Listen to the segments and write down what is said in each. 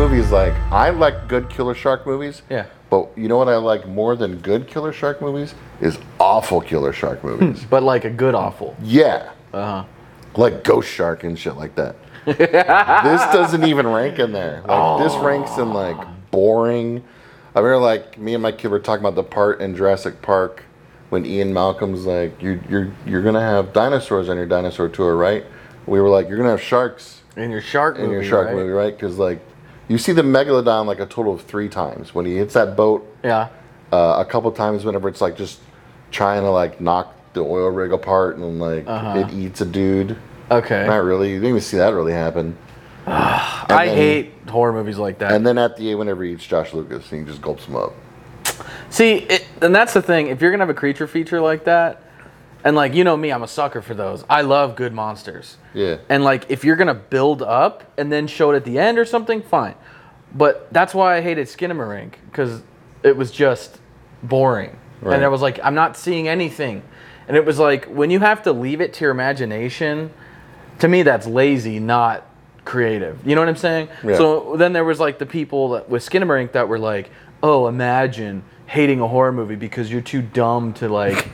movies like I like good killer shark movies. Yeah. But you know what I like more than good killer shark movies is awful killer shark movies. But like a good awful. yeah. Uh huh. Like Ghost Shark and shit like that. this doesn't even rank in there. Like this ranks in like boring. I remember like me and my kid were talking about the part in Jurassic Park when Ian Malcolm's like, "You you're you're gonna have dinosaurs on your dinosaur tour, right?" We were like, "You're gonna have sharks In your shark in movie. your shark right? movie, right?" Because like you see the megalodon like a total of three times when he hits that boat. Yeah. Uh, a couple times whenever it's like just trying to like knock the oil rig apart and like Uh-huh. it eats a dude. Okay. Not really. You didn't even see that really happen. I then- hate horror movies like that. And then at the end, whenever he eats Josh Lucas, he just gulps him up. See, it, and that's the thing. If you're gonna have a creature feature like that, and like you know me, I'm a sucker for those. I love good monsters. Yeah. And like if you're gonna build up and then show it at the end or something, fine. But that's why I hated Skinamarink because it was just boring, Right. and I was like, I'm not seeing anything, and it was like when you have to leave it to your imagination. To me, that's lazy, not creative. You know what I'm saying? Yeah. So then there was like the people that, with Skinamarink that were like, "Oh, imagine hating a horror movie because you're too dumb to like."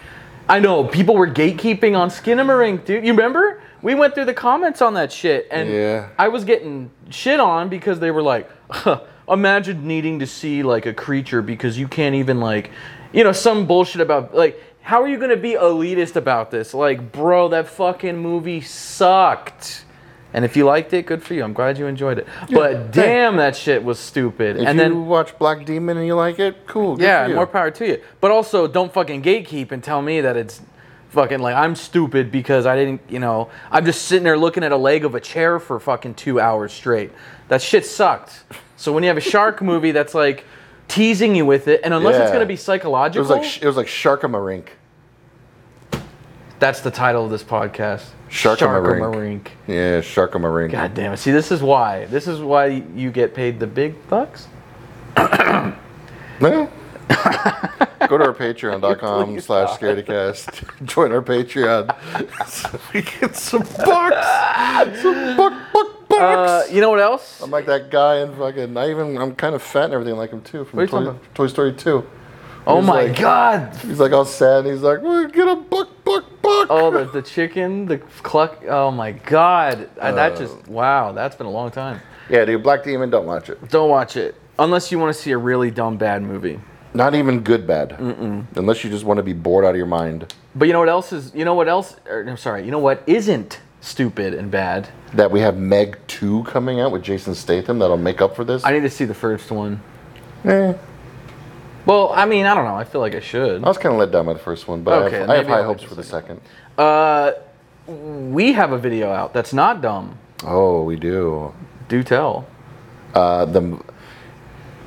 I know people were gatekeeping on Skinamarink, dude. You remember? We went through the comments on that shit, and Yeah. I was getting shit on because they were like, huh, "Imagine needing to see like a creature because you can't even like, you know, some bullshit about like." How are you gonna be elitist about this? Like, bro, that fucking movie sucked. And if you liked it, good for you. I'm glad you enjoyed it. But damn, that shit was stupid. If and you then watch Black Demon and you like it, cool. good yeah, for you. more power to you. But also, don't fucking gatekeep and tell me that it's fucking like I'm stupid because I didn't, you know, I'm just sitting there looking at a leg of a chair for fucking two hours straight. That shit sucked. So when you have a shark movie that's like teasing you with it, and unless it's gonna be psychological, It was like it was like Sharkamarink. that's the title of this podcast. Sharkamarink. Yeah, Sharkamarink. God damn it! See, this is why. This is why you get paid the big bucks. Yeah. Go to our patreon.com slash scaredycast. Join our Patreon. so we get some bucks. some buck, buck, bucks. Uh, you know what else? I'm like that guy in fucking. I even. I'm kind of fat and everything like him too from What are you Toy, Toy Story 2. Oh my like- god! He's like all sad and he's like, "We'll get a buck, buck, buck." Oh, the, the chicken, the cluck. Oh my god! I, that Uh. just wow. That's been a long time. Yeah, dude, Black Demon, don't watch it. Don't watch it unless you want to see a really dumb bad movie. Not even good bad. Unless you just want to be bored out of your mind. But you know what else is? You know what else? Or, I'm sorry. You know what isn't stupid and bad? That we have Meg 2 coming out with Jason Statham that'll make up for this. I need to see the first one. Eh, Well, I mean, I don't know. I feel like I should. I was kind of let down by the first one, but Okay, I have, I have maybe high I'll hopes like for the the second. Uh, we have a video out that's not dumb. Oh, we do. Do tell. Uh, the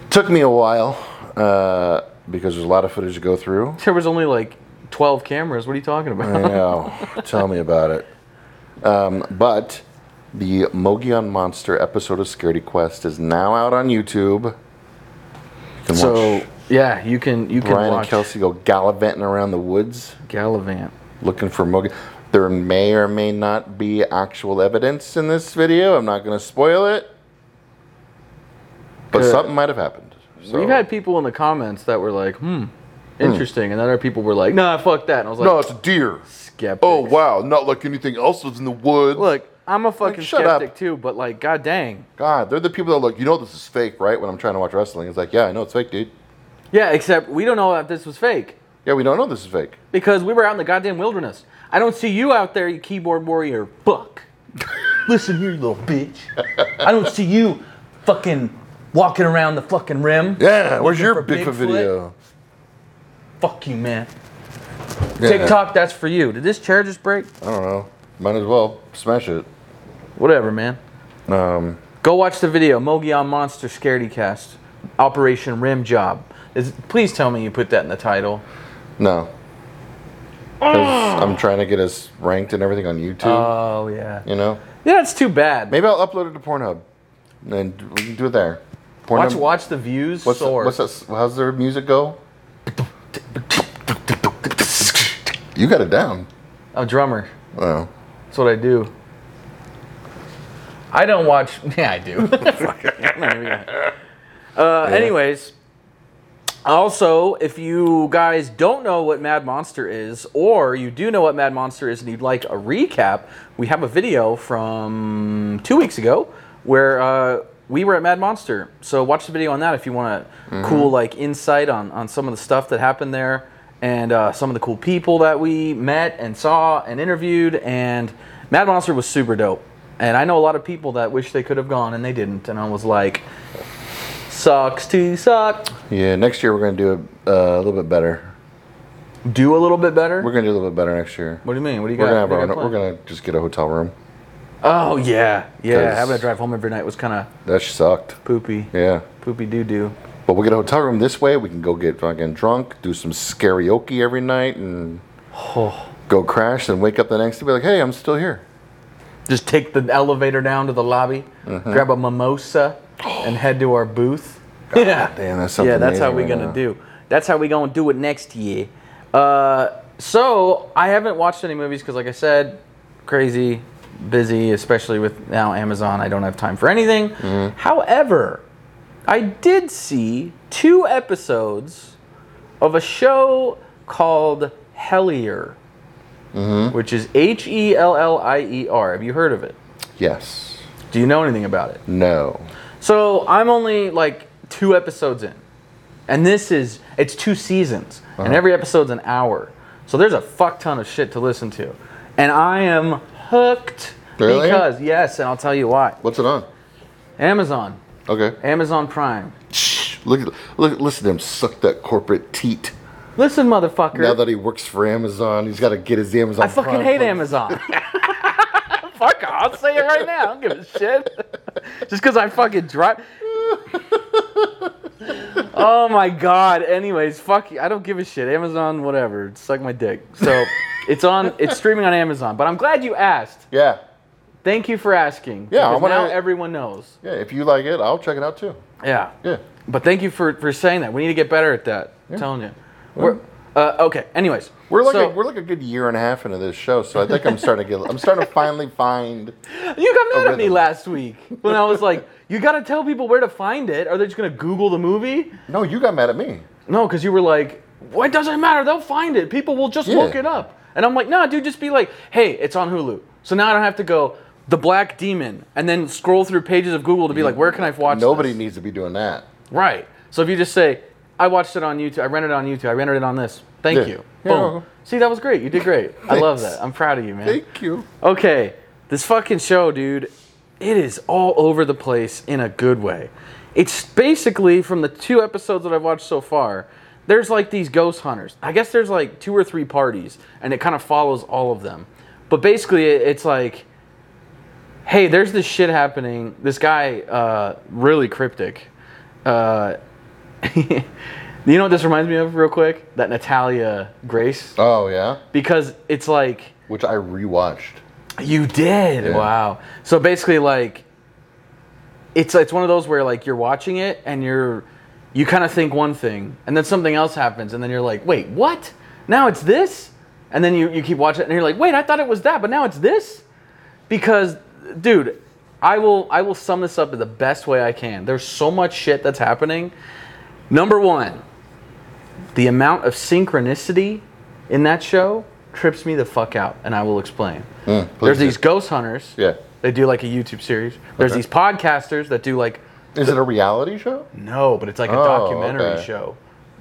took me a while uh, because there's a lot of footage to go through. There was only like 12 cameras. What are you talking I about? know. Tell me about it. Um, but the Mogollon Monster episode of Scaredy Quest is now out on YouTube. You can so watch yeah, you can you can Brian and Kelsey go gallivanting around the woods Gallivant. looking for Mogollon. There may or may not be actual evidence in this video. I'm not going to spoil it. But Good. something might have happened. So. We've had people in the comments that were like, "Hmm, interesting," and then other people were like, "Nah, fuck that." And I was like, No, it's a deer. skeptic." Oh, wow. Not like anything else that's in the woods. Look, I'm a fucking shut up. skeptic too, but like, god dang. God, they're the people that are like, you know this is fake, right? When I'm trying to watch wrestling, it's like, yeah, I know it's fake, dude. Yeah, except we don't know if this was fake Yeah, we don't know this is fake. because we were out in the goddamn wilderness. I don't see you out there, you keyboard warrior. Fuck. Listen here, you little bitch. I don't see you fucking walking around the fucking rim. Yeah, where's Looking your for Bigfoot, Bigfoot? video? Fuck you, man. Yeah, TikTok, that's for you. Did this chair just break? I don't know. Might as well smash it. Whatever, man. Um, Go watch the video, Mogollon Monster Scaredy Cast, Operation Rim Job. Is, please tell me you put that in the title. no. Ah. 'Cause I'm trying to get us ranked and everything on YouTube. Oh yeah. you know, Yeah, it's too bad. maybe I'll upload it to Pornhub, and we can do it there. Pornhub. Watch watch the views What's, the, soar. what's that? How's their music go? You got it down. I'm a drummer. Oh. That's what I do. I don't watch. Yeah, I do. Fuck it. I'm not even gonna- uh, Anyways, also, if you guys don't know what Mad Monster is, or you do know what Mad Monster is and you'd like a recap, we have a video from two weeks ago where uh, we were at Mad Monster. So watch the video on that if you want a cool like insight on, on some of the stuff that happened there and uh, some of the cool people that we met and saw and interviewed. And Mad Monster was super dope. And I know a lot of people that wish they could have gone and they didn't. And I was like, sucks to suck. Yeah, next year we're gonna do it uh, a little bit better. Do a little bit better. We're gonna do a little bit better next year. what do you mean? What do you We're got? gonna have do our, we're gonna just get a hotel room. Oh yeah, yeah. 'Cause- Having to drive home every night was kind of That sucked. poopy, Yeah. poopy doo doo. But we'll get a hotel room this way. We can go get fucking drunk, do some karaoke every night, and go crash, and wake up the next day be like, hey, I'm still here. Just take the elevator down to the lobby, Mm-hmm. grab a mimosa, and head to our booth. yeah, Damn, that's something. yeah. That's how amazing we right gonna now. do. That's how we gonna do it next year. Uh, so I haven't watched any movies because, like I said, crazy, busy, especially with now Amazon. I don't have time for anything. Mm-hmm. However, I did see two episodes of a show called Hellier, Mm-hmm. which is H E L L I E R. Have you heard of it? Yes. Do you know anything about it? No. So I'm only like two episodes in, and this is it's two seasons, Uh-huh. and every episode's an hour. So there's a fuck ton of shit to listen to, and I am hooked Really? because yes, and I'll tell you why. What's it on? Amazon, Okay. Amazon Prime. Shh. Look, at- look, listen to him suck that corporate teat. Listen, motherfucker. Now that he works for Amazon, he's got to get his Amazon. I fucking Prime hate plug- Amazon. Fuck, I'll say it right now. I don't give a shit. Just because I fucking drive. oh my god. Anyways, fuck you. I don't give a shit. Amazon, whatever. Suck my dick. So it's on. It's streaming on Amazon. But I'm glad you asked. Yeah. Thank you for asking. Yeah, because wanna- now everyone knows. Yeah. If you like it, I'll check it out too. Yeah. Yeah. But thank you for for saying that. We need to get better at that. I'm telling you. We're, uh, okay. Anyways, We're like so, a, we're like a good year and a half into this show, so I think I'm starting to get. I'm starting to finally find. You got mad at me last week when I was like, "You got to tell people where to find it. Are they just gonna Google the movie?" No, you got mad at me. No, because you were like, "Well, it doesn't matter. They'll find it. People will just Yeah. look it up." And I'm like, "No, dude, just be like, hey, it's on Hulu." So now I don't have to go the Black Demon and then scroll through pages of Google to be like, "Where can I watch?" Nobody this? needs to be doing that. Right. So if you just say, "I watched it on YouTube. I rented it on YouTube. I rented it on this." Thank Yeah. you. Yeah. Boom. See, that was great. You did great. I love Thanks. that. I'm proud of you, man. Thank you. Okay, this fucking show, dude, it is all over the place in a good way. It's basically from the two episodes that I've watched so far, there's like these ghost hunters. I guess there's like two or three parties, and it kind of follows all of them. But basically, it- it's like, hey, there's this shit happening. This guy, uh, really cryptic. Uh, you know what this reminds me of, real quick? That Natalia Grace. Oh yeah, Because it's like, which I rewatched. you did. Yeah. Wow. So basically, like, it's it's one of those where like you're watching it and you're you kind of think one thing and then something else happens and then you're like, wait, what? Now it's this? And then you, you keep watching it and you're like, wait, I thought it was that, but now it's this? Because, dude, I will I will sum this up in the best way I can. There's so much shit that's happening. Number one, the amount of synchronicity in that show trips me the fuck out, and I will explain. please There's do. these ghost hunters. Yeah. They do like a YouTube series. There's Okay. these podcasters that do like Is it a reality show? no, but it's like a Oh, documentary okay. show.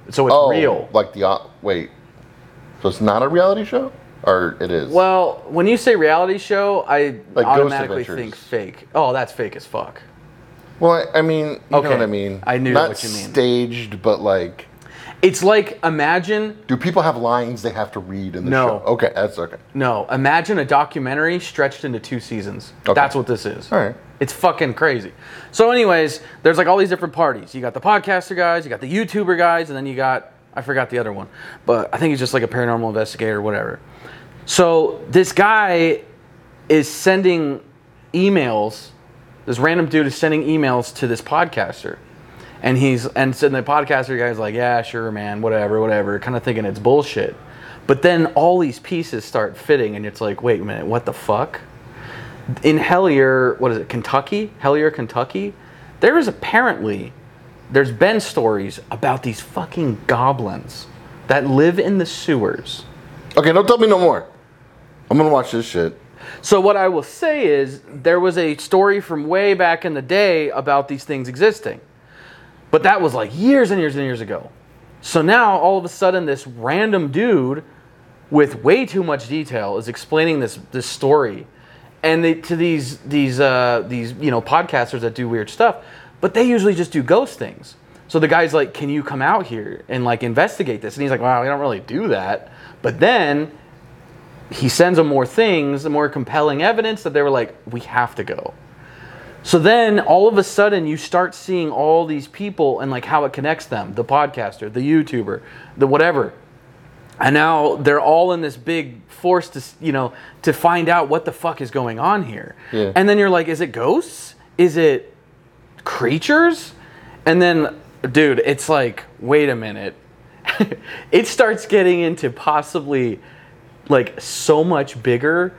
So it's oh, real. Like the uh, wait. So it's not a reality show, or it is? Well, when you say reality show, I Like automatically think fake. Oh, that's fake as fuck. Well, I, mean, you know Okay. what I mean. I knew not what you mean. staged, but like, It's like imagine do people have lines they have to read in the No. show? Okay, that's okay. no, imagine a documentary stretched into two seasons. Okay. That's what this is. All right. It's fucking crazy. So, anyways, there's like all these different parties. You got the podcaster guys, you got the YouTuber guys, and then you got I forgot the other one, but I think he's just like a paranormal investigator, or whatever. So this guy is sending emails. This random dude is sending emails to this podcaster, and he's and so the podcaster guy's like, yeah, sure, man, whatever, whatever, kind of thinking it's bullshit. But then all these pieces start fitting, and it's like, wait a minute, what the fuck? in Hellier, what is it, Kentucky? Hellier, Kentucky? There is apparently, there's been stories about these fucking goblins that live in the sewers. Okay, don't tell me no more. I'm gonna watch this shit. So what I will say is there was a story from way back in the day about these things existing. But that was like years and years and years ago. So now all of a sudden this random dude with way too much detail is explaining this this story and they, to these these uh, these you know podcasters that do weird stuff, but they usually just do ghost things. So the guy's like, "Can you come out here and like investigate this?" And he's like, "Wow, we don't really do that." But then he sends them more things, more compelling evidence that they were like, "We have to go." So then all of a sudden you start seeing all these people and like how it connects them, the podcaster, the YouTuber, the whatever. And now they're all in this big force to, you know, to find out what the fuck is going on here. Yeah. And then you're like, is it ghosts? Is it creatures? And then dude, it's like, wait a minute. it starts getting into possibly like so much bigger.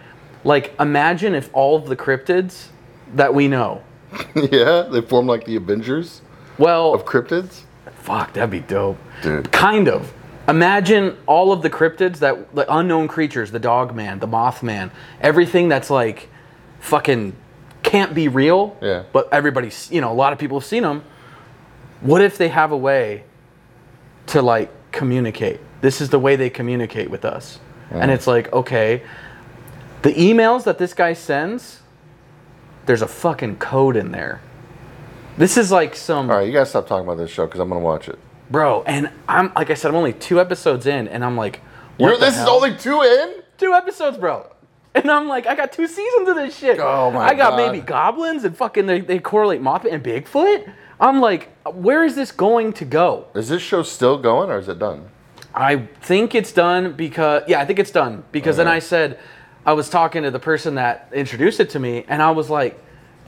Like imagine if all of the cryptids that we know. yeah, they form like the Avengers Well, of cryptids. fuck, that'd be dope. Dude. Kind of. Imagine all of the cryptids that the unknown creatures, the dog man, the mothman, everything that's like fucking can't be real. Yeah. But everybody's, you know, a lot of people have seen them. What if they have a way to like communicate? This is the way they communicate with us. And it's like, okay, the emails that this guy sends, there's a fucking code in there. This is like some All right, you gotta stop talking about this show because I'm gonna watch it. bro and i'm like i said i'm only two episodes in and i'm like You're, this is only two in. two episodes bro and i'm like i got two seasons of this shit Oh my i got God. maybe goblins and fucking they, they correlate mothman and bigfoot i'm like where is this going to go Is this show still going or is it done? I think it's done because yeah i think it's done because then i said i was talking to the person that introduced it to me and i was like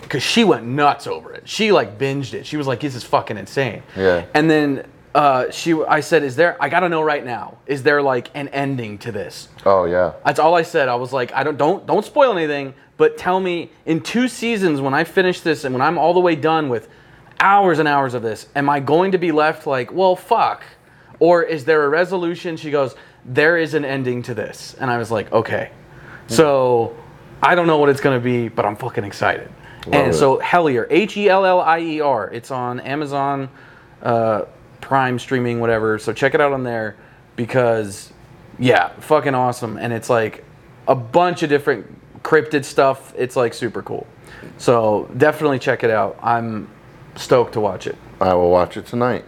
because she went nuts over it she like binged it she was like this is fucking insane Yeah. and then uh, she i said is there i gotta know right now is there like an ending to this Oh yeah. that's all I said. I was like, I don't don't don't spoil anything, but tell me in two seasons when I finish this and when I'm all the way done with hours and hours of this, am I going to be left like, well, fuck, or is there a resolution? She goes, there is an ending to this, and I was like, okay. So I don't know what it's gonna be, but I'm fucking excited. and it. so Hellier, H E L L I E R. It's on Amazon uh, Prime streaming, whatever. So check it out on there because yeah, fucking awesome. And it's like a bunch of different cryptid stuff. It's like super cool. So definitely check it out. I'm stoked to watch it. I will watch it tonight.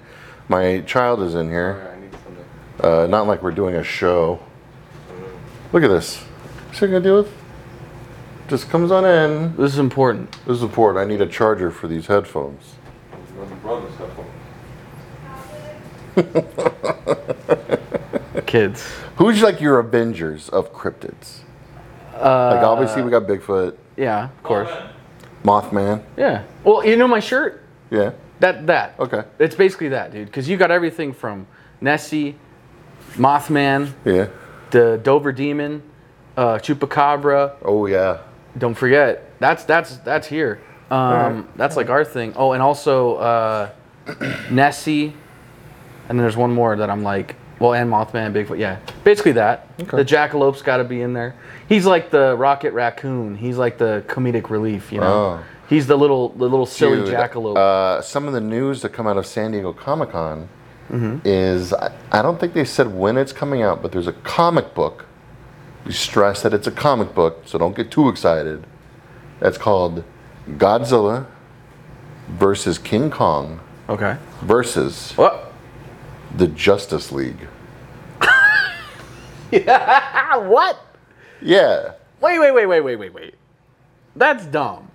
My child is in here. I need something. Uh, not like we're doing a show. Look at this. What's it gonna do with? Just comes on in. This is important. This is important. I need a charger for these headphones. You brought this stuff home. Kids. Who's like your Avengers of cryptids? like obviously we got Bigfoot, Yeah, of course. Mothman. Yeah. Well, you know my shirt? Yeah. That that. Okay. It's basically that, dude. Because you got everything from Nessie, Mothman, Yeah. the Dover Demon, uh, Chupacabra. Oh yeah. Don't forget that's that's that's here. Um, That's like our thing. Oh, and also uh, Nessie, and then there's one more that I'm like, well, and Mothman, Bigfoot. Yeah, basically that. Okay. The Jackalope's got to be in there. He's like the Rocket Raccoon. He's like the comedic relief. You know, Oh. He's the little the little silly Dude, jackalope. Uh, some of the news that come out of San Diego Comic Con Mm-hmm. is I, I don't think they said when it's coming out, but there's a comic book. We stress that it's a comic book, so don't get too excited. That's called Godzilla versus King Kong okay. versus What? the Justice League. yeah, what? Yeah. Wait, wait, wait, wait, wait, wait, wait. That's dumb.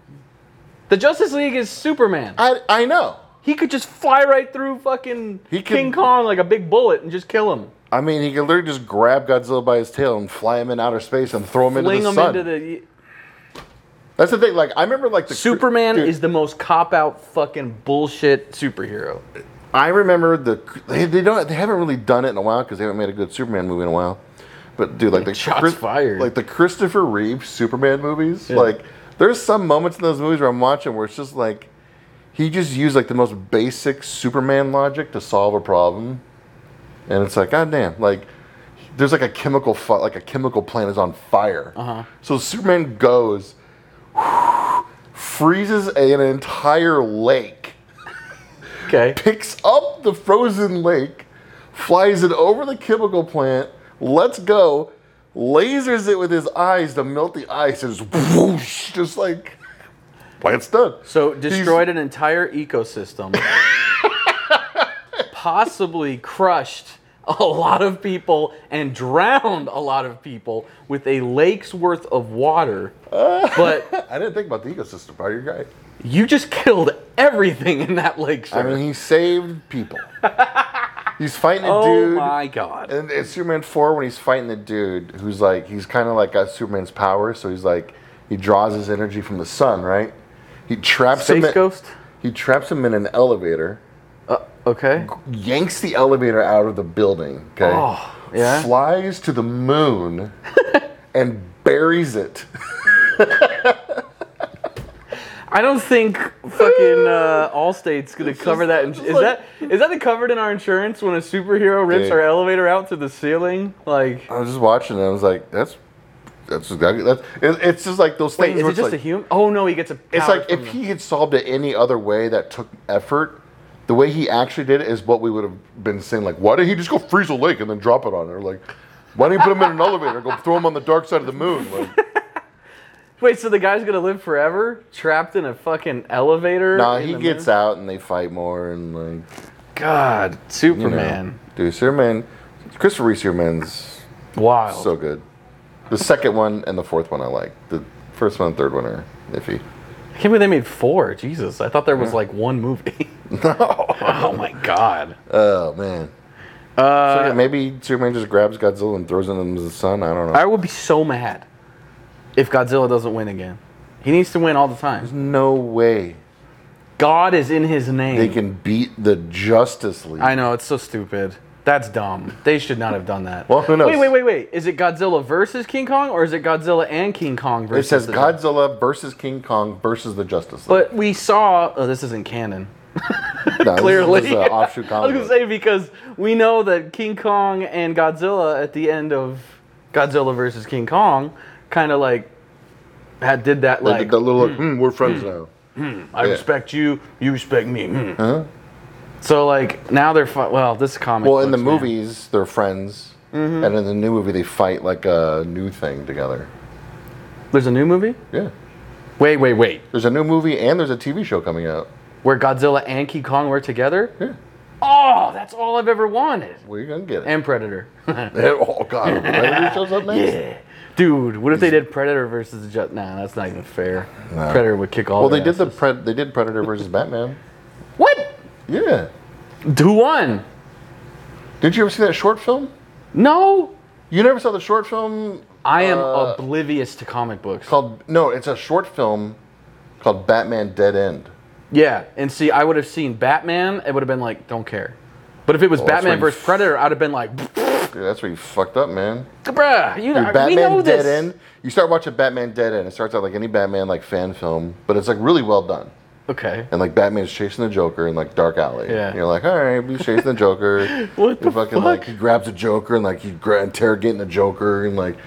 The Justice League is Superman. I I know. He could just fly right through fucking He could- King Kong like a big bullet and just kill him. I mean, he could literally just grab Godzilla by his tail and fly him in outer space and throw him into the him sun. into the. That's the thing. Like I remember, like the Superman dude, is the most cop out fucking bullshit superhero. I remember the they, they don't they haven't really done it in a while because they haven't made a good Superman movie in a while. But dude, like the Shots fired. like the Christopher Reeve Superman movies, like There's some moments in those movies where I'm watching where it's just like he just used like the most basic Superman logic to solve a problem, and it's like, god damn, like there's like a chemical fi- like a chemical plant is on fire. Uh-huh. So Superman goes, freezes an entire lake, Okay. picks up the frozen lake, flies it over the chemical plant, lets go, lasers it with his eyes to melt the ice, and just whoosh, just like plant's done. So destroyed an entire ecosystem. possibly crushed a lot of people and drowned a lot of people with a lake's worth of water. but I didn't think about the ecosystem part. You're right. you just killed everything in that lake, sir. I mean, he saved people. he's fighting a dude. oh my god. And it's Superman 4 when he's fighting the dude who's like, he's kind of like got Superman's power. So he's like, he draws his energy from the sun, right? He traps him. Space in- Ghost? He traps him in an elevator, Uh, okay. yanks the elevator out of the building, okay? Oh, yeah. Flies to the moon and buries it. I don't think fucking uh, Allstate's gonna cover that. ins- Is that is that covered in our insurance when a superhero rips Dude. our elevator out to the ceiling? Like, I was just watching it. I was like, that's that's exactly that's. It, it's just like those wait, things. is it just like, a human? Oh no, he gets a. It's like from if the- he had solved it any other way that took effort, the way he actually did it is what we would have been saying. Like, why didn't he just go freeze a lake and then drop it on her? Like, why didn't he put him in an elevator? Go throw him on the dark side of the moon. Like, Wait, so the guy's gonna live forever, trapped in a fucking elevator? nah, in he the gets moon? out and they fight more and like, God, you know, Superman, dude, Superman, Christopher Reeve Superman's wild. so good. The second one and the fourth one I like. The first one and third one are iffy. I can't believe they made four. Jesus, I thought there was like one movie. no. oh my God. Oh man. Uh, So, yeah, maybe Superman just grabs Godzilla and throws him into the sun. I don't know. I would be so mad if Godzilla doesn't win again. He needs to win all the time. There's no way. God is in his name. they can beat the Justice League. I know it's so stupid. That's dumb. They should not have done that. Well, who knows? Wait, wait, wait, wait. Is it Godzilla versus King Kong, or is it Godzilla and King Kong versus? it versus? says the- Godzilla versus King Kong versus the Justice League. But we saw. Oh, this isn't canon. No, this is Clearly, just uh, an offshoot I was comic gonna say because we know that King Kong and Godzilla at the end of Godzilla versus King Kong, kind of like had did that like did that little, like, hmm, we're friends now. I yeah. respect you, you respect me. hmm. Huh? So like now they're fi- well, this comic. Well, in the man. movies, they're friends. Mm-hmm. And in the new movie, they fight like a new thing together. there's a new movie. Yeah. Wait, wait, wait. There's a new movie and there's a TV show coming out. Where Godzilla and King Kong were together. Yeah. Oh, that's all I've ever wanted. Going to get it. And Predator. oh, God. Predator shows up next? yeah. Dude, what if they did Predator versus the Just? Nah, that's not even fair. No. Predator would kick all. Well, they did the pred- they did Predator versus Batman. what? Yeah. Who won? Did you ever see that short film? No. You never saw the short film I am Uh, oblivious to comic books. called No, it's a short film called Batman Dead End. Yeah, and see, I would have seen Batman. It would have been like, don't care. But if it was Well, Batman versus Predator, I'd have been like, Dude, that's where you fucked up, man. bruh, you Dude, know, we know Dead this. End. You start watching Batman Dead End. It starts out like any Batman like fan film, but it's like really well done. Okay. And like Batman's chasing the Joker in like dark alley. Yeah. And you're like, all right, he's chasing the Joker. What He the fucking fuck? like he grabs a Joker and like he's gra- interrogating the Joker and like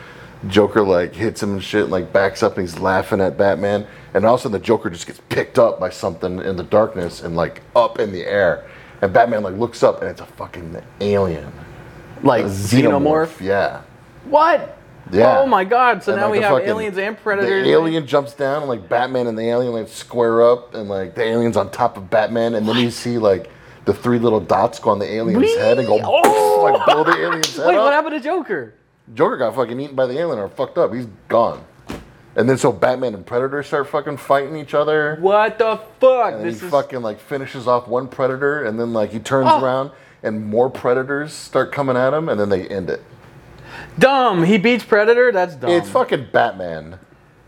Joker like hits him and shit and like backs up and he's laughing at Batman and all of a sudden the Joker just gets picked up by something in the darkness and like up in the air and Batman like looks up and it's a fucking alien, Like a xenomorph. Yeah. What? Yeah. Oh my god! So And, now like, we the have fucking- aliens and predators. The alien jumps down, and like Batman and the alien like square up, and like the alien's on top of Batman, and then you see like the three little dots go on the alien's Whee! head and go Oh! like blow the alien's head Wait, up. what happened to Joker? Joker got fucking eaten by the alien or fucked up. He's gone. And then so Batman and Predator start fucking fighting each other. What the fuck? And then This he is fucking like finishes off one predator, and then like he turns Oh. around, and more predators start coming at him, and then they end it. dumb. He beats Predator. That's dumb. It's fucking Batman.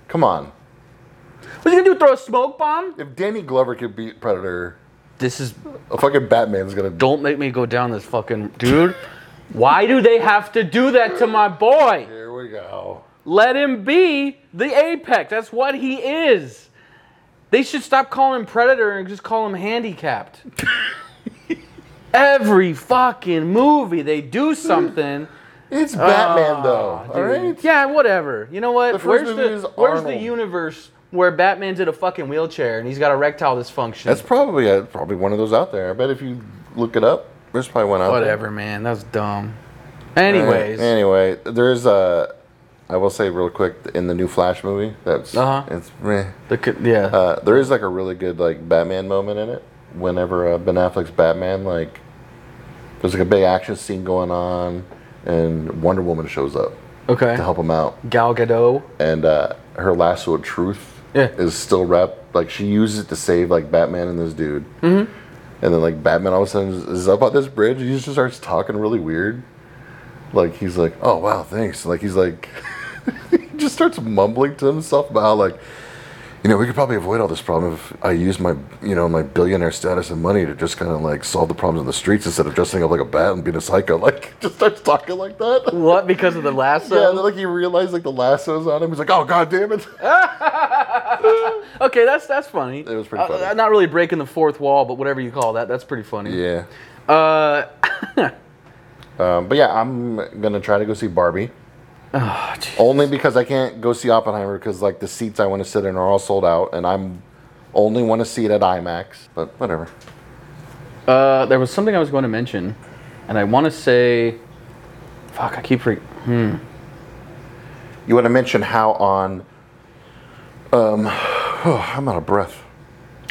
Come on. What's he gonna do? Throw a smoke bomb? If Danny Glover could beat Predator, This is. a fucking Batman's gonna Don't make me go down this fucking dude. Why do they have to do that to my boy? Here we go. Let him be the apex. That's what he is. They should stop calling him predator and just call him handicapped. Every fucking movie they do something. It's Batman Ah, though. All right. Yeah, whatever. You know what? The first where's movie the is Where's the Arnold. universe where Batman's in a fucking wheelchair and he's got erectile dysfunction? That's probably a, probably one of those out there. I bet if you look it up, there's probably one out there. whatever, man. That's dumb. Anyways, Uh, anyway, there's a. I will say real quick in the new Flash movie. That's Uh-huh. it's meh. the, yeah. Uh, there is like a really good like Batman moment in it. Whenever uh, Ben Affleck's Batman, like there's like a big action scene going on, and Wonder Woman shows up okay. to help him out, Gal Gadot. and uh, her lasso of truth Yeah. is still wrapped. Like she uses it to save like Batman and this dude, mm-hmm. and then like Batman all of a sudden is- up on this bridge, and he just starts talking really weird. Like he's like, "Oh wow, thanks." Like he's like, he just starts mumbling to himself about how like, you know, we could probably avoid all this problem if I used my, you know, my billionaire status and money to just kind of like solve the problems in the streets instead of dressing up like a bat and being a psycho. Like, just starts talking like that. What? Because of the lasso? Yeah, like he realized like the lasso's on him. He's like, "Oh god damn it!" okay, that's that's funny. It was pretty funny. not really breaking the fourth wall, but whatever you call that, that's pretty funny. Yeah. Uh, Um, but yeah, I'm gonna try to go see Barbie. oh. Only because I can't go see Oppenheimer because like the seats I want to sit in are all sold out, and I'm only want to see it at IMAX. But whatever. uh, there was something I was going to mention, and I want to say, fuck, I keep re- You want to mention how on? Um, oh, I'm out of breath.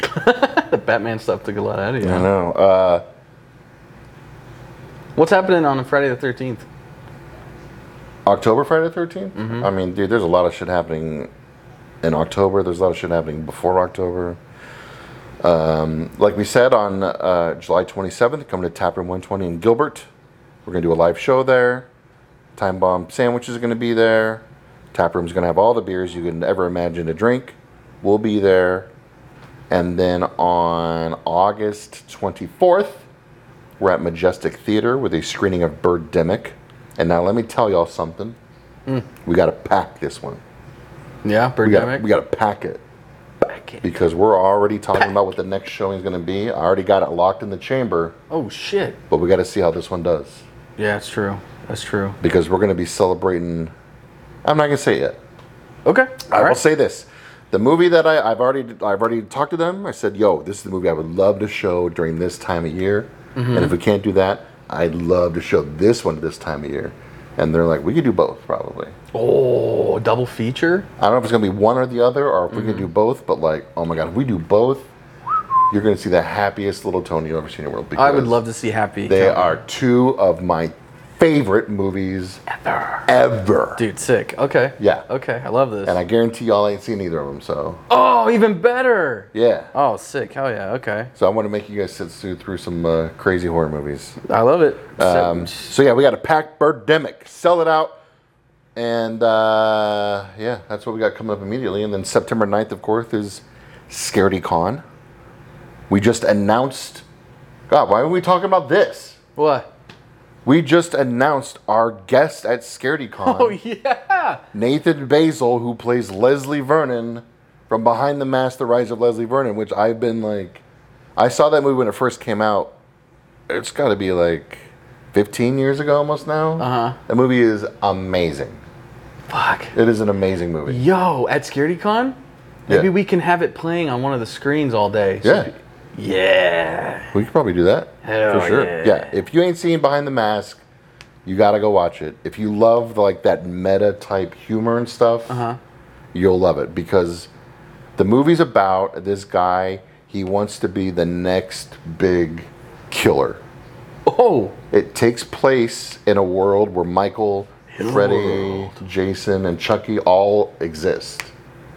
the Batman stuff took a lot out of you. I know. Uh, What's happening on Friday the Thirteenth? October Friday the 13th. I mean, dude, there's a lot of shit happening in October. There's a lot of shit happening before October. Um, like we said on uh, July 27th, coming to Taproom 120 in Gilbert. We're gonna do a live show there. Time Bomb Sandwiches are gonna be there. Taproom's gonna have all the beers you can ever imagine to drink. We'll be there. And then on August 24th, we're at Majestic Theater with a screening of Birdemic. And now let me tell y'all something. We got to pack this one. Yeah, Birdemic. we got to pack it Back it. because we're already talking about what the next showing is going to be. I already got it locked in the chamber, Oh shit. but we got to see how this one does Yeah, that's true. That's true. because we're going to be celebrating. I'm not going to say it yet. Okay. I All will right. say this: the movie that I, I've already I've already talked to them. I said, "Yo, this is the movie I would love to show during this time of year, Mm-hmm. and if we can't do that, I'd love to show this one this time of year." And they're like, "We could do both, probably." Oh, double feature. I don't know if it's gonna be one or the other, or if we Mm-hmm. can do both. But like, oh my god, if we do both, you're gonna see the happiest little Tony you've ever seen in the world. I would love to see Happy. They Tony. are two of my favorite movies Ever. ever. Dude, sick. Okay. Yeah. Okay, I love this. And I guarantee y'all ain't seen either of them. So oh, even better. yeah. Oh, sick. Hell yeah. Okay. So I want to make you guys sit through, through some uh, crazy horror movies. I love it. Um, so yeah, we got a packed Birdemic. Sell it out. And uh, yeah, that's what we got coming up immediately. And then September 9th, of course, is Scaredy Con. We just announced. God, why are we talking about this? what? We just announced our guest at Scaredy Con. Oh yeah. Nathan Baesel, who plays Leslie Vernon from Behind the Mask: The Rise of Leslie Vernon, which I've been like, I saw that movie when it first came out. It's got to be like 15 years ago, almost now. Uh huh. The movie is amazing. Fuck. It is an amazing movie. Yo, at ScaredyCon, maybe Yeah. we can have it playing on one of the screens all day. So- Yeah, Yeah. we could probably do that Hell for sure. yeah. Yeah, if you ain't seen Behind the Mask, you gotta go watch it. If you love like that meta type humor and stuff, Uh huh. you'll love it because the movie's about this guy. He wants to be the next big killer. Oh. It takes place in a world where Michael, Hill Freddy, Jason, and Chucky all exist.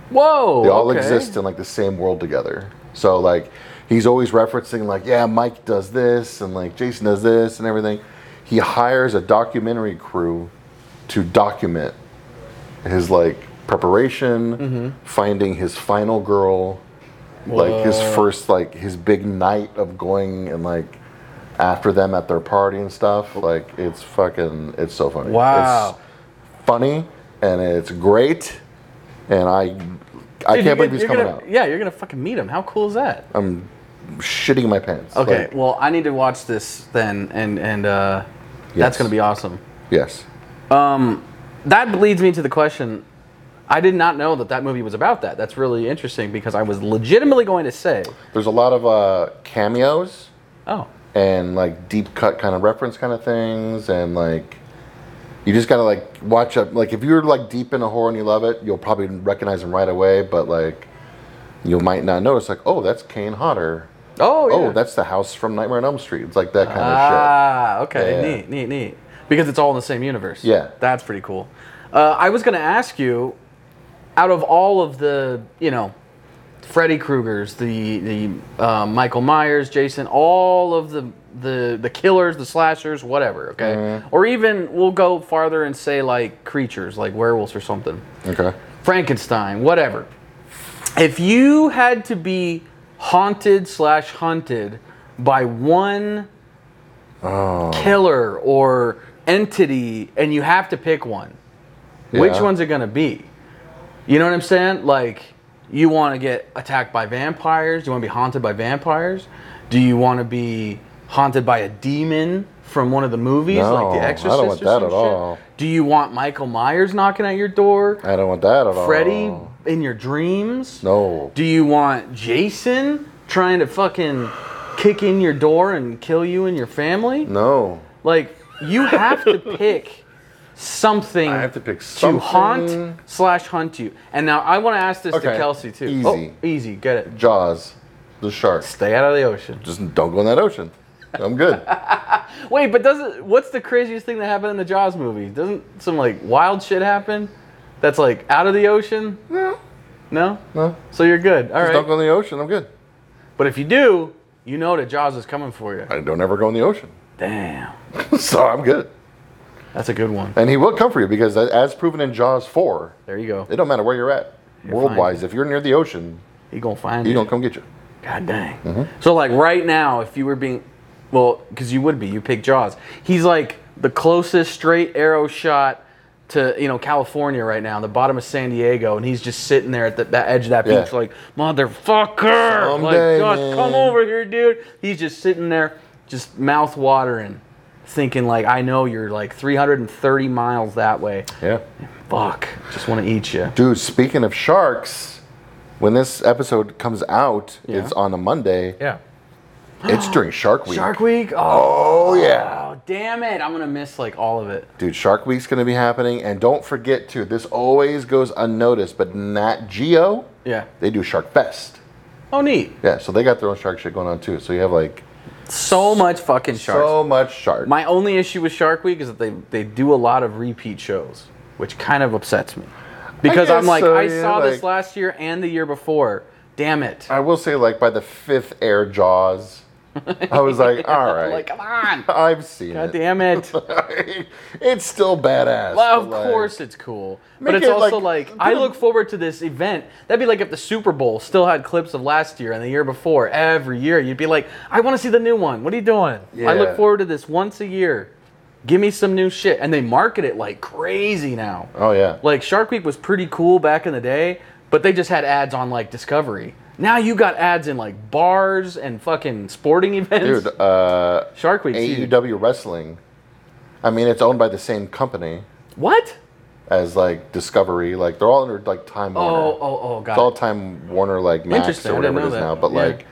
Whoa. They all okay. exist in like the same world together. So like he's always referencing like, yeah, Mike does this and like Jason does this and everything. He hires a documentary crew to document his like preparation, Mm-hmm. finding his final girl, like his first like his big night of going and like after them at their party and stuff. Like it's fucking it's so funny. Wow. It's funny and it's great. And I, I Dude, can't believe he's coming gonna- out. Yeah, you're gonna fucking meet him. How cool is that? I'm shitting my pants. Okay, Like, well, I need to watch this then, and and uh, that's gonna be awesome. yes. Um, that leads me to the question. I did not know that that movie was about that. That's really interesting because I was legitimately going to say, There's a lot of uh, cameos oh, and like deep cut kind of reference kind of things, and like you just gotta like watch up. Like if you're like deep in a horror and you love it, you'll probably recognize him right away. But like you might not notice, like oh, that's Kane Hodder. Oh, yeah. Oh, that's the house from Nightmare on Elm Street. It's like that kind of shit. Ah, okay, Yeah. neat, neat, neat. Because it's all in the same universe. Yeah. that's pretty cool. Uh, I was gonna ask you, out of all of the, you know, Freddy Krueger's, the the uh, Michael Myers, Jason, all of the the the killers, the slashers, whatever. Okay, Mm-hmm. or even we'll go farther and say like creatures, like werewolves or something. Okay. Frankenstein, whatever. If you had to be haunted slash hunted by one Oh. killer or entity, and you have to pick one, which one's it gonna be? You know what I'm saying? Like, you want to get attacked by vampires? Do you want to be haunted by vampires? Do you want to be haunted by a demon from one of the movies, No, like The Exorcist? I don't want or that at shit? all. Do you want Michael Myers knocking at your door? I don't want that at all. Freddy in your dreams? No. Do you want Jason trying to fucking kick in your door and kill you and your family? No. Like you have to pick something. I have to pick something. to haunt slash hunt you. And now I want to ask this to Okay, Kelsey too. easy. Oh, easy, get it. Jaws, the shark. Stay out of the ocean. Just don't go in that ocean. I'm good. Wait, but doesn't what's the craziest thing that happened in the Jaws movie? Doesn't some like wild shit happen? That's like out of the ocean? no. No. No. So you're good. All Just right. don't go in the ocean. I'm good. But if you do, you know that Jaws is coming for you. I don't ever go in the ocean. Damn. so I'm good. That's a good one. And he will come for you because, as proven in Jaws 4, There you go. it don't matter where you're at. World wise, if you're near the ocean, He gonna find you he's you. gonna come get you. God dang. Mm-hmm. So like right now, if you were being, well, because you would be, you pick Jaws. He's like the closest straight arrow shot to you know California right now, the bottom of San Diego, and he's just sitting there at the, that edge of that Yeah. beach, like motherfucker, Someday, like just come over here, dude. He's just sitting there, just mouth watering, thinking like I know you're like 330 miles that way. Yeah. Fuck, just want to eat you. Dude, speaking of sharks, when this episode comes out, Yeah. it's on a Monday. Yeah. It's during Shark Week. Shark Week. Oh, Oh, yeah. Damn it! I'm gonna miss like all of it. Dude, Shark Week's going to be happening. And don't forget, too, this always goes unnoticed, but Nat Geo, Yeah. they do Shark Fest. Oh, neat. Yeah, so they got their own shark shit going on, too. So you have like So much fucking sharks. so much shark. My only issue with Shark Week is that they they do a lot of repeat shows, which kind of upsets me. Because I'm like, so, I yeah, saw this last year and the year before. Damn it. I will say, like, by the fifth air Jaws, I was like, all right. Like, come on. I've seen God it. damn it. it's still badass. Well, of but, like, course it's cool. But it's it, also like, like, put I a- look forward to this event. That'd be like if the Super Bowl still had clips of last year and the year before every year. You'd be like, I want to see the new one. What are you doing? I look forward to this once a year. Give me some new shit. And they market it like crazy now. Oh, yeah. Like Shark Week was pretty cool back in the day, but they just had ads on like Discovery. Now you got ads in like bars and fucking sporting events. Dude, uh, Shark Week. AEW Wrestling, I mean, it's owned by the same company What? as, like, Discovery. Like, they're all under, like, Time Warner. Oh, oh, oh, got It's all it. Time Warner, like, Max Interesting, or I didn't whatever it is know that. now. But, Yeah. like,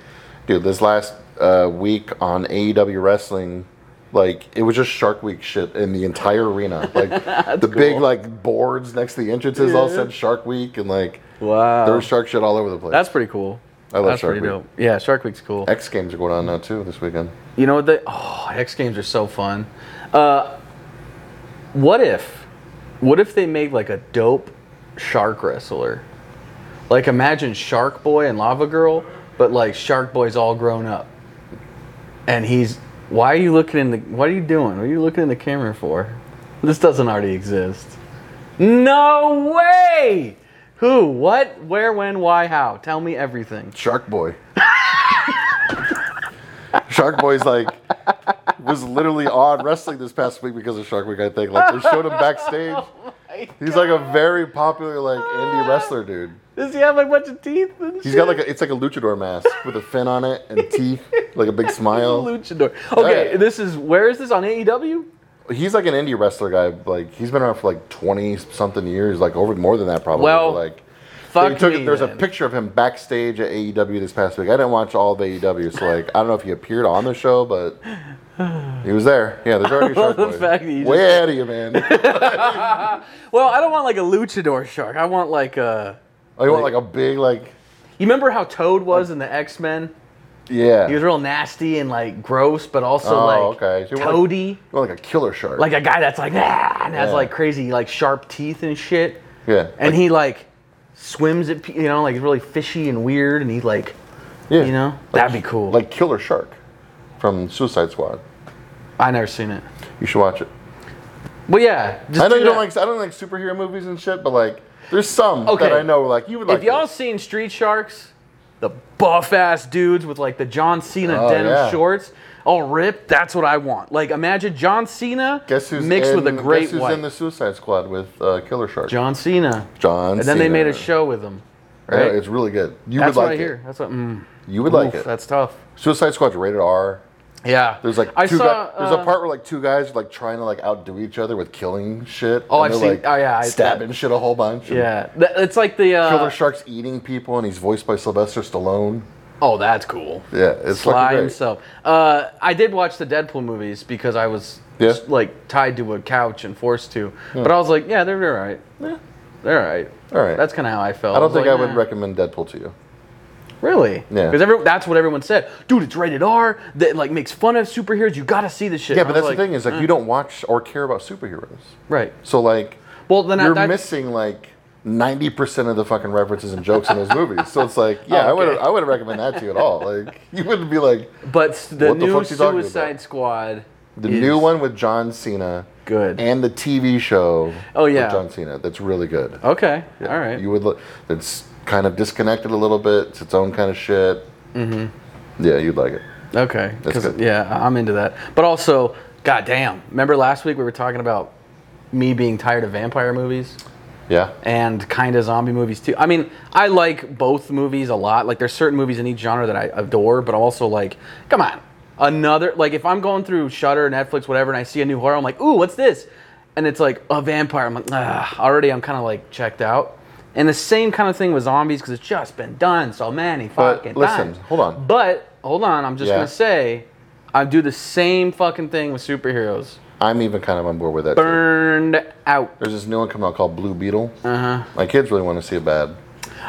dude, this last uh, week on AEW Wrestling, like, it was just Shark Week shit in the entire arena. Like, the big, cool. like, boards next to the entrances all said Shark Week, and, like, Wow. there was shark shit all over the place. That's pretty cool. I love That's Shark pretty Week. dope. Yeah, Shark Week's cool. X Games are going on now, too, this weekend. You know what? They, oh, X Games are so fun. Uh, what if, what if they made like a dope shark wrestler? Like imagine Shark Boy and Lava Girl, but like Shark Boy's all grown up, and he's. Why are you looking in the? What are you doing? What are you looking in the camera for? This doesn't already exist. No way! Who? What? Where? When? Why? How? Tell me everything. Shark Boy. Shark Boy's like was literally on wrestling this past week because of Shark Week. I think like they showed him backstage, oh my He's like a very popular like indie wrestler dude. Does he have like a bunch of teeth? And He's got like a, it's like a luchador mask with a fin on it and teeth, like a big smile. luchador. Okay, this is where is this on AEW? He's like an indie wrestler guy. Like he's been around for like twenty something years, like over more than that probably. Well, like Fuck took, me, there's a picture of him backstage at AEW this past week. I didn't watch all of AEW, so like I don't know if he appeared on the show, but he was there. Yeah, there's already a Shark the Boy. fact that you Way ahead of you, man. Well, I don't want like a luchador shark. I want like a. oh, you want like a big like You remember how Toad was in the X Men? Yeah. He was real nasty and like gross, but also Oh, like okay. So you like- toady. want like a killer shark. Like a guy that's like ah, and has Yeah. like crazy like sharp teeth and shit. yeah, And he like swims at pe- you know like really fishy and weird, and he like yeah. you know that'd be cool. like Killer Shark from Suicide Squad. I never seen it. You should watch it. Well, yeah. Just I know do you don't that. like I don't like superhero movies and shit, but like there's some Okay. that I know like you would like. if y'all this. seen Street Sharks, the buff ass dudes with like the John Cena Oh, denim yeah. shorts, all ripped, that's what I want. Like imagine John Cena guess who's mixed in, with a great guess who's white. in the Suicide Squad with uh, Killer Shark. John Cena. John. Cena. And then they made a show with him. Yeah, it's really good. You that's would like I it. hear. That's what. Mm, You would like it. That's tough. Suicide Squad's rated R. Yeah. There's like I two saw. guys, there's uh, a part where like two guys are like trying to like outdo each other with killing shit. Oh, I've seen- Like, oh, yeah, I- stabbing shit a whole bunch. Yeah, it's like the. Uh, Killer Shark's eating people, and he's voiced by Sylvester Stallone. oh, that's cool. Yeah, it's Sly himself. Uh, I did watch the Deadpool movies because I was Yeah. just, like tied to a couch and forced to. But I was like, yeah, they're, all right. Yeah, they're all right. All right. That's kind of how I felt. I don't was think like, I would nah. recommend Deadpool to you. Really? Yeah. Because that's what everyone said. Dude, it's rated R. That like makes fun of superheroes. You got to see this shit. Yeah, but that's was the thing is like eh. you don't watch or care about superheroes. Right. So like Well, then you're that- missing like ninety percent of the fucking references and jokes in those movies. So it's like, yeah, I would I wouldn't recommend that to you at all. Like you wouldn't be like But the the new fuck's he talking Suicide? Squad. the new one with John Cena Good. and the TV show. Oh, yeah. with John Cena. That's really good. okay. All right. You would look. It's kind of disconnected a little bit. It's its own kind of shit. Mm-hmm. Yeah, you'd like it. Okay. That's 'cause- good. Yeah, I'm into that. But also, goddamn. Remember last week we were talking about me being tired of vampire movies Yeah. and kind of zombie movies too. I mean, I like both movies a lot. Like, there's certain movies in each genre that I adore, but I'm also like, come on, another like if I'm going through Shudder, Netflix, whatever, and I see a new horror, I'm like, ooh, what's this? And it's like a vampire. I'm like, ah, already I'm kind of like checked out. And the same kind of thing with zombies because it's just been done so many But fucking listen, times. hold on. But hold on, I'm just Yeah. gonna say, I do the same fucking thing with superheroes. I'm even kind of on board with that. Too. Burned out. There's this new one coming out called Blue Beetle. Uh huh. My kids really want to see it bad,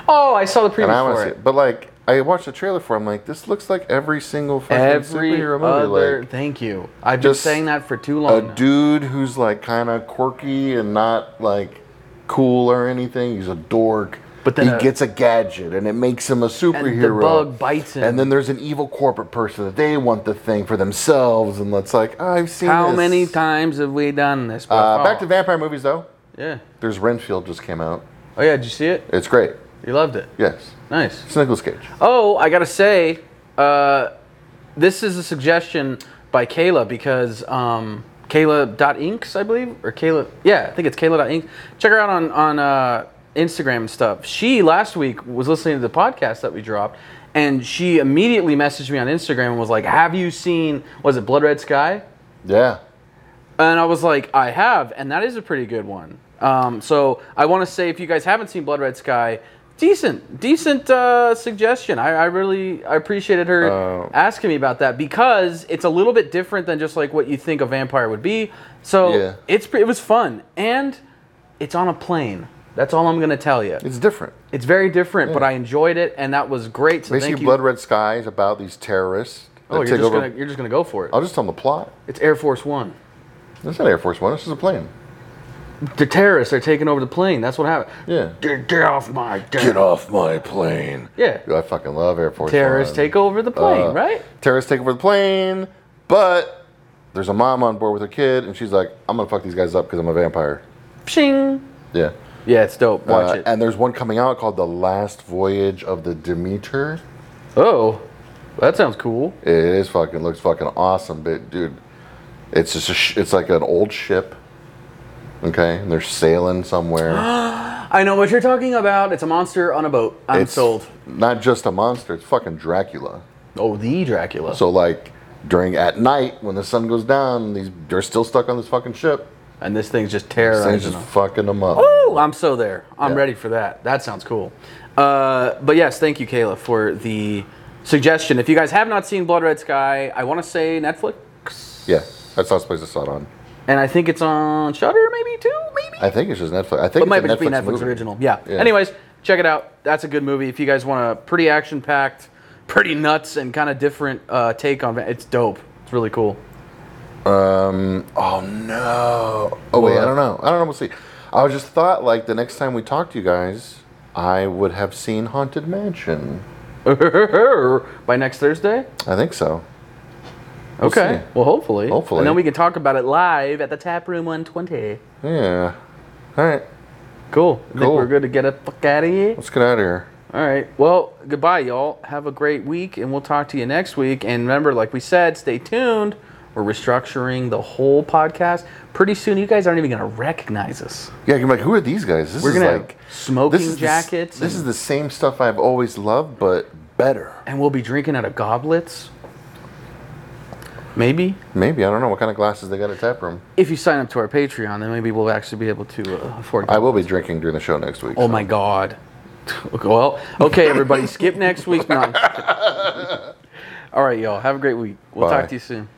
Oh, I saw the preview and I want for to see it. it. But like, I watched the trailer for. it, I'm like, this looks like every single fucking Every superhero movie. other, like thank you. I've been just saying that for too a long. now. dude who's like kind of quirky and not like cool or anything. He's a dork. But then he a- gets a gadget and it makes him a superhero. and the bug bites him. And then there's an evil corporate person that they want the thing for themselves, and it's like I've seen. How this. many times have we done this? Uh, back to vampire movies though. yeah. There's Renfield just came out. Oh yeah, did you see it? It's great. You loved it. Yes, Nice. it's Nicolas Cage. Oh, I gotta say, uh, this is a suggestion by Kayla because um, Kayla.inks, I believe, or Kayla. Yeah, I think it's Kayla.inks. Check her out on on uh, Instagram and stuff. She last week was listening to the podcast that we dropped, and she immediately messaged me on Instagram and was like, "Have you seen? Was it Blood Red Sky?" Yeah, And I was like, I have, and that is a pretty good one. Um, so I want to say, if you guys haven't seen Blood Red Sky, decent, decent uh, suggestion. I, I really I appreciated her Uh, asking me about that because it's a little bit different than just like what you think a vampire would be. So Yeah. it's it was fun, and it's on a plane. That's all I'm gonna tell you. it's different. It's very different, but I enjoyed it, and that was great. So Basically, thank you. Blood Red Sky is about these terrorists oh, you're just gonna you're just gonna go for it. I'll just tell them the plot. It's Air Force One. That's not Air Force One. This is a plane. The terrorists are taking over the plane. That's what happened. Yeah. Get, get off my Get off my plane. Yeah. Dude, I fucking love Air Force Terrorists One. take over the plane, Uh, right? Terrorists take over the plane, but there's a mom on board with her kid, and she's like, "I'm gonna fuck these guys up because I'm a vampire." Pshing. Yeah. Yeah, it's dope. Watch Uh, it. And there's one coming out called The Last Voyage of the Demeter. oh, that sounds cool. It is fucking looks fucking awesome, but dude, it's just a sh- it's like an old ship, Okay, and they're sailing somewhere. I know what you're talking about. It's a monster on a boat. I'm it's sold. not just a monster; it's fucking Dracula. Oh, the Dracula. So like during at night when the sun goes down, these they're still stuck on this fucking ship. and this thing's just Things just them. fucking them up. Oh, I'm so there. I'm Yeah. ready for that. That sounds cool. Uh, but yes, thank you, Kayla, for the suggestion. If you guys have not seen Blood Red Sky, I want to say Netflix, Yeah, that's not supposed to saw it on. And I think it's on Shudder, maybe too, maybe. I think it's just Netflix. I think it's might a just be Netflix movie. original. Yeah. Yeah. Anyways, check it out. That's a good movie. If you guys want a pretty action packed, pretty nuts, and kind of different uh, take on it, it's dope. It's really cool. Um. Oh no. Oh wait, I don't know. I don't know. We'll see. I just thought like the next time we talk to you guys, I would have seen Haunted Mansion. By next Thursday? I think so. Okay. see. Well, hopefully. Hopefully. And then we can talk about it live at the Tap Room 120. Yeah. All right. Cool. I think Cool. we're good to get the fuck out of here. Let's get out of here. All right. Well, goodbye, y'all. Have a great week, and we'll talk to you next week. And remember, like we said, stay tuned. We're restructuring the whole podcast. Pretty soon, you guys aren't even going to recognize us. Yeah, you're like, who are these guys? This We're is going to like smoking this is the jackets. this and, is the same stuff I've always loved, but better. and we'll be drinking out of goblets. Maybe. Maybe I don't know what kind of glasses they got at tap room. If you sign up to our Patreon, then maybe we'll actually be able to uh, afford I will be drinking during the show next week. Oh so. my god. Well, okay, everybody, skip next week. No. All right, y'all. Have a great week. We'll Bye. talk to you soon.